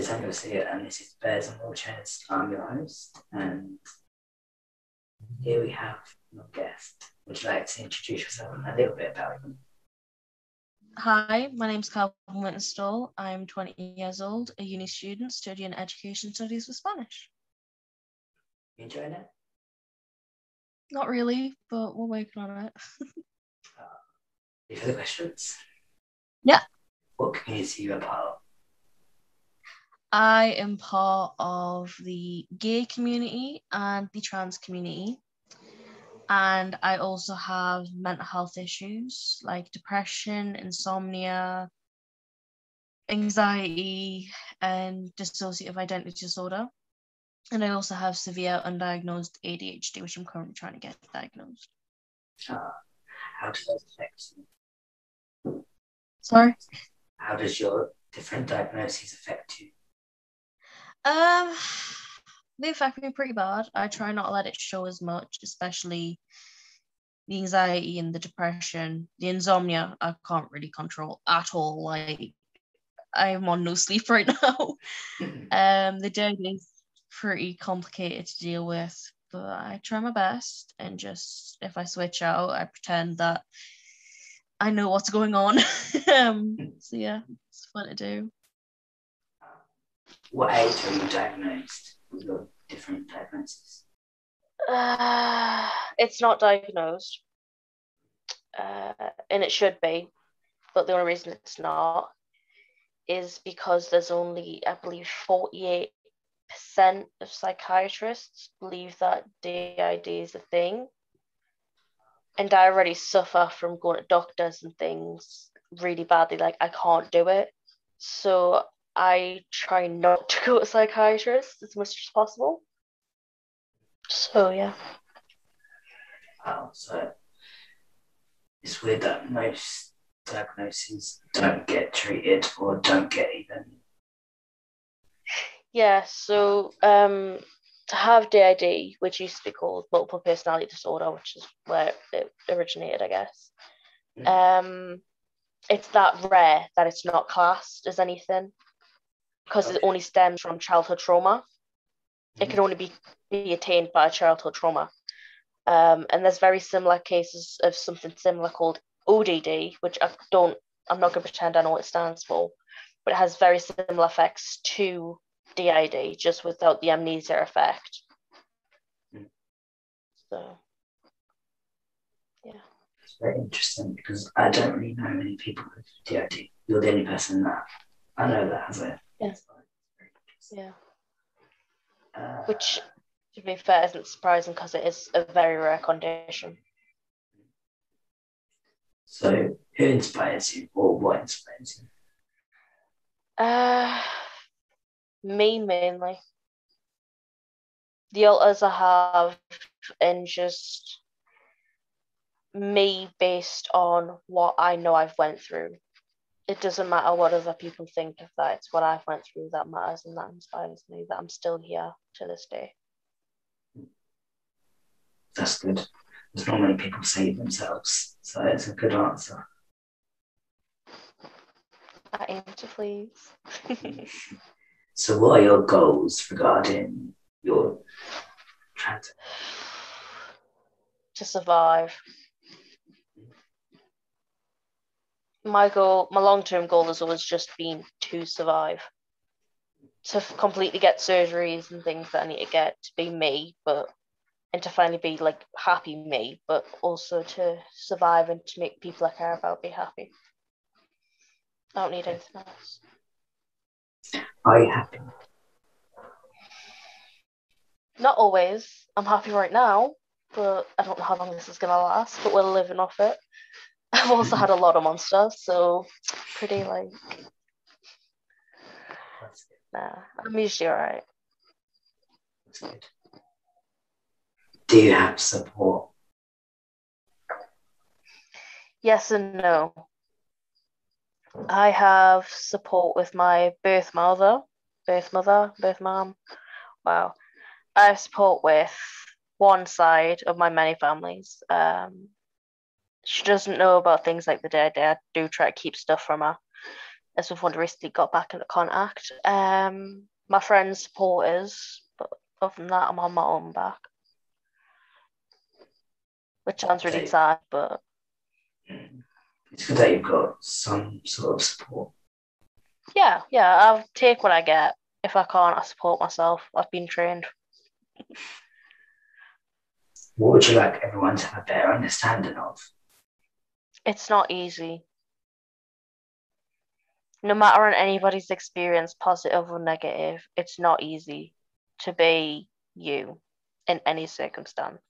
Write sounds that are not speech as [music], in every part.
is Daniel here, and this is Bears and Wheelchairs. I'm your host, and here we have your guest. Would you like to introduce yourself and a little bit about you? Hi, my name is Kalvin Winterstall. I'm 20 years old, a uni student studying education studies with Spanish. You enjoying it? Not really, but we're working on it. [laughs] Uh, any further questions? Yeah. What community are you a part of? I am part of the gay community and the trans community. And I also have mental health issues like depression, insomnia, anxiety, and dissociative identity disorder. And I also have severe undiagnosed ADHD, which I'm currently trying to get diagnosed. Uh, how does that affect you? Sorry? How does your different diagnoses affect you? Um, they affect me pretty bad. I try not to let it show as much, especially the anxiety and the depression, the insomnia. I can't really control at all. Like I'm on no [laughs] sleep right now. [clears throat] um, the day is pretty complicated to deal with, but I try my best and just if I switch out, I pretend that I know what's going on. [laughs] um, so yeah, it's fun to do. What age are you diagnosed with your different diagnoses? Uh, it's not diagnosed, uh, and it should be, but the only reason it's not is because there's only, I believe, 48% of psychiatrists believe that DID is a thing. And I already suffer from going to doctors and things really badly, like I can't do it. So I try not to go to psychiatrists as much as possible. So yeah. Wow, so it's weird that most diagnoses don't get treated or don't get even. Yeah, so um to have DID, which used to be called multiple personality disorder, which is where it originated, I guess. Mm. Um it's that rare that it's not classed as anything because it only stems from childhood trauma. It Mhm. can only be, be attained by childhood trauma. Um, and there's very similar cases of something similar called ODD, which I don't, I'm not going to pretend I know what it stands for, but it has very similar effects to DID, just without the amnesia effect. Mm. So, yeah. It's very interesting because I don't really know many people with DID. You're the only person that I know that has it. Yeah. So it's very interesting. yeah. Uh, Which, to be fair, isn't surprising because it is a very rare condition. so, who inspires you or what inspires you? Uh, me mainly. The others I have, and just me based on what I know I've went through. It doesn't matter what other people think of that. It's what I've went through that matters and that inspires me. That I'm still here to this day. That's good. There's not many people say themselves, so it's a good answer. I aim to please. [laughs] So, what are your goals regarding your trans? [sighs] to survive. My goal, my long term goal has always just been to survive. To completely get surgeries and things that I need to get to be me, but and to finally be like happy me, but also to survive and to make people I care about be happy. I don't need anything else. Are you happy? Not always. I'm happy right now, but I don't know how long this is gonna last, but we're living off it. I've also had a lot of monsters, so pretty [laughs] like nah. I'm usually alright. Do you have support? Yes and no. I have support with my birth mother, birth mother, birth mom. Wow. I have support with one side of my many families. Um, she doesn't know about things like the dead. I do try to keep stuff from her. as we've only recently got back into contact. Um, my friends, supporters, but other than that, I'm on my own back. Which sounds really sad, but. It's good that you've got some sort of support. yeah, yeah, I'll take what I get. If I can't, I support myself. I've been trained. What would you like everyone to have a better understanding of? It's not easy. No matter on anybody's experience, positive or negative, it's not easy to be you in any circumstance.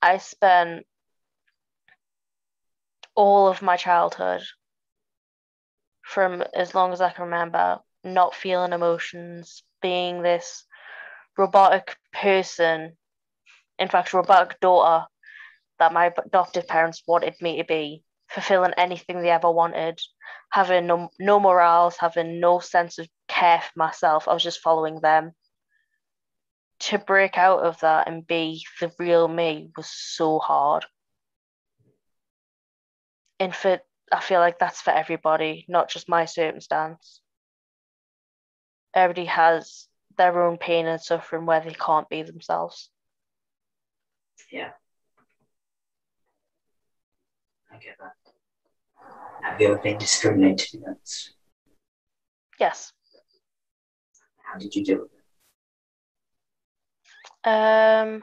I spent all of my childhood, from as long as I can remember, not feeling emotions, being this robotic person, in fact, robotic daughter that my adoptive parents wanted me to be, fulfilling anything they ever wanted, having no, no morals, having no sense of care for myself. I was just following them. To break out of that and be the real me was so hard. And for I feel like that's for everybody, not just my circumstance. Everybody has their own pain and suffering where they can't be themselves. Yeah. I get that. Have you ever been discriminated against? Yes. How did you deal with it? Um,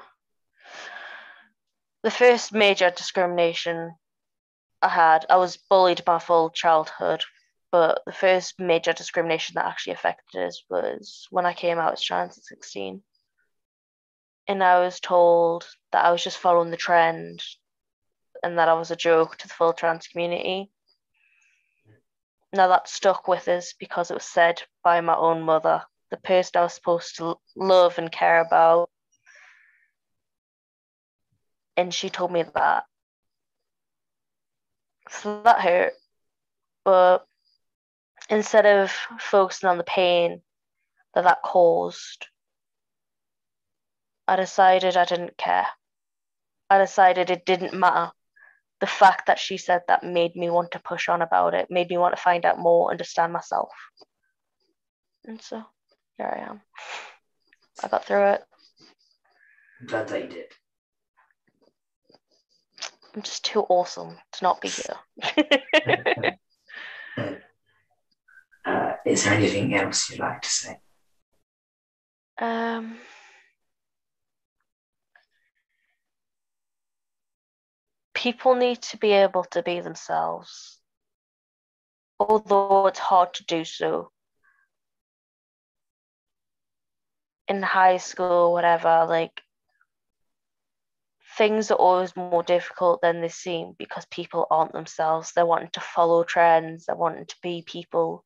the first major discrimination I had, I was bullied my full childhood, but the first major discrimination that actually affected us was when I came out as trans at 16. And I was told that I was just following the trend and that I was a joke to the full trans community. Now that stuck with us because it was said by my own mother, the person I was supposed to love and care about and she told me that. So that hurt. But instead of focusing on the pain that that caused, I decided I didn't care. I decided it didn't matter. The fact that she said that made me want to push on about it, made me want to find out more, understand myself. And so here I am. I got through it. I'm glad that you did. I'm just too awesome to not be here. [laughs] uh, is there anything else you'd like to say? um, people need to be able to be themselves, although it's hard to do so. In high school, whatever, like things are always more difficult than they seem because people aren't themselves. They're wanting to follow trends, they're wanting to be people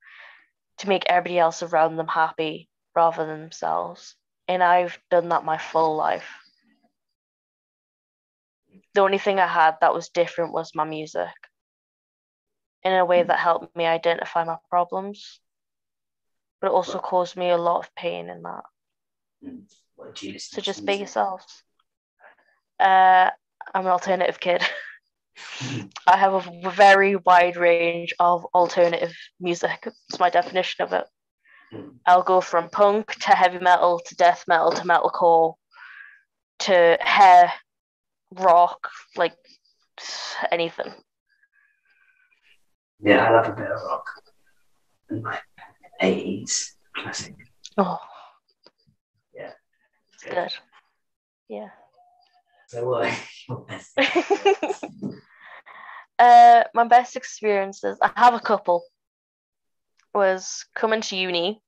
to make everybody else around them happy rather than themselves. And I've done that my full life. The only thing I had that was different was my music in a way that helped me identify my problems, but it also caused me a lot of pain in that. Mm. What do you listen So just be yourselves. Uh, I'm an alternative kid. [laughs] I have a very wide range of alternative music. It's my definition of it. Mm. I'll go from punk to heavy metal to death metal to metalcore to hair rock, like anything. Yeah, I love a bit of rock. And like 80s classic. Oh, Yeah. It's good. Yeah. So what are your best [laughs] experiences? uh, my best experiences, I have a couple, was coming to uni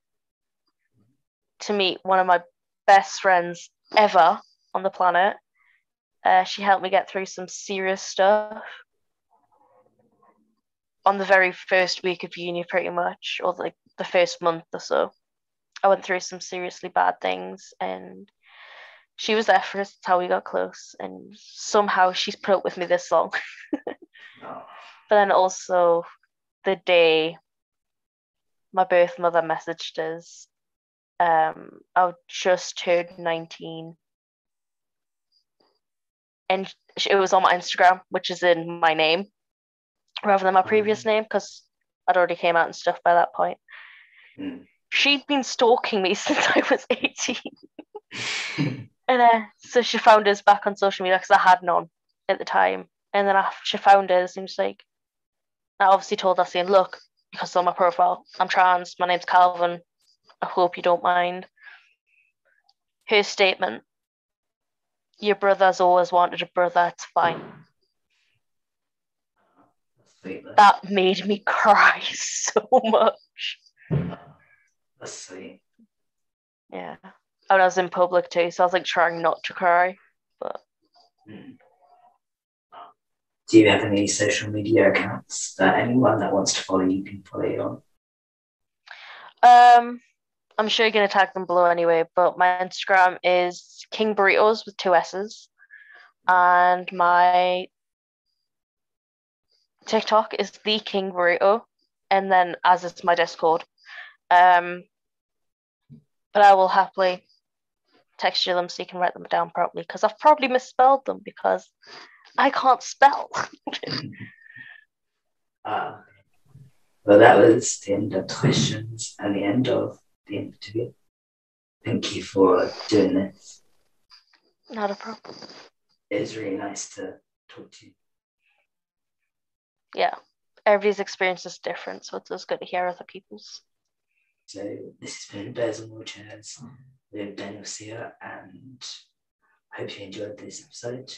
to meet one of my best friends ever on the planet. Uh, she helped me get through some serious stuff on the very first week of uni, pretty much, or like the first month or so. I went through some seriously bad things, and she was there for us. That's how we got close, and somehow she's put up with me this long. [laughs] But then also the day my birth mother messaged us, um, I just turned 19. And it was on my Instagram, which is in my name. rather than my previous name because I'd already came out and stuff by that point. Mm. She'd been stalking me [laughs] since I was 18. [laughs] and uh, so she found us back on social media because I had none at the time. And then after she found us and was like, I obviously told her saying, look, because on my profile, I'm trans, my name's Kalvin. I hope you don't mind. Her statement, your brother's always wanted a brother, it's fine. That made me cry [laughs] so much. Let's see. Yeah. And I was in public too, so I was like trying not to cry. But Mm. Do you have any social media accounts that anyone that wants to follow you can follow you on? um I'm sure you're gonna tag them below anyway, but my Instagram is King Burritos with two S's. And my TikTok is the King Burrito. And then as it's my Discord. Um but I will happily text you them so you can write them down properly because I've probably misspelled them because I can't spell. Uh, [laughs] well, that was the end of questions and the end of interview. Thank you for doing this. Not a problem. It was really nice to talk to you. Yeah. Everybody's experience is different, so it's always good to hear other people's. So this has been Bears and Wheelchairs with Daniel Sear, and I hope you enjoyed this episode.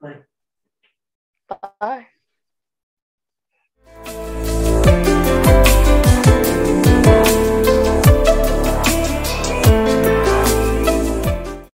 Bye. Bye.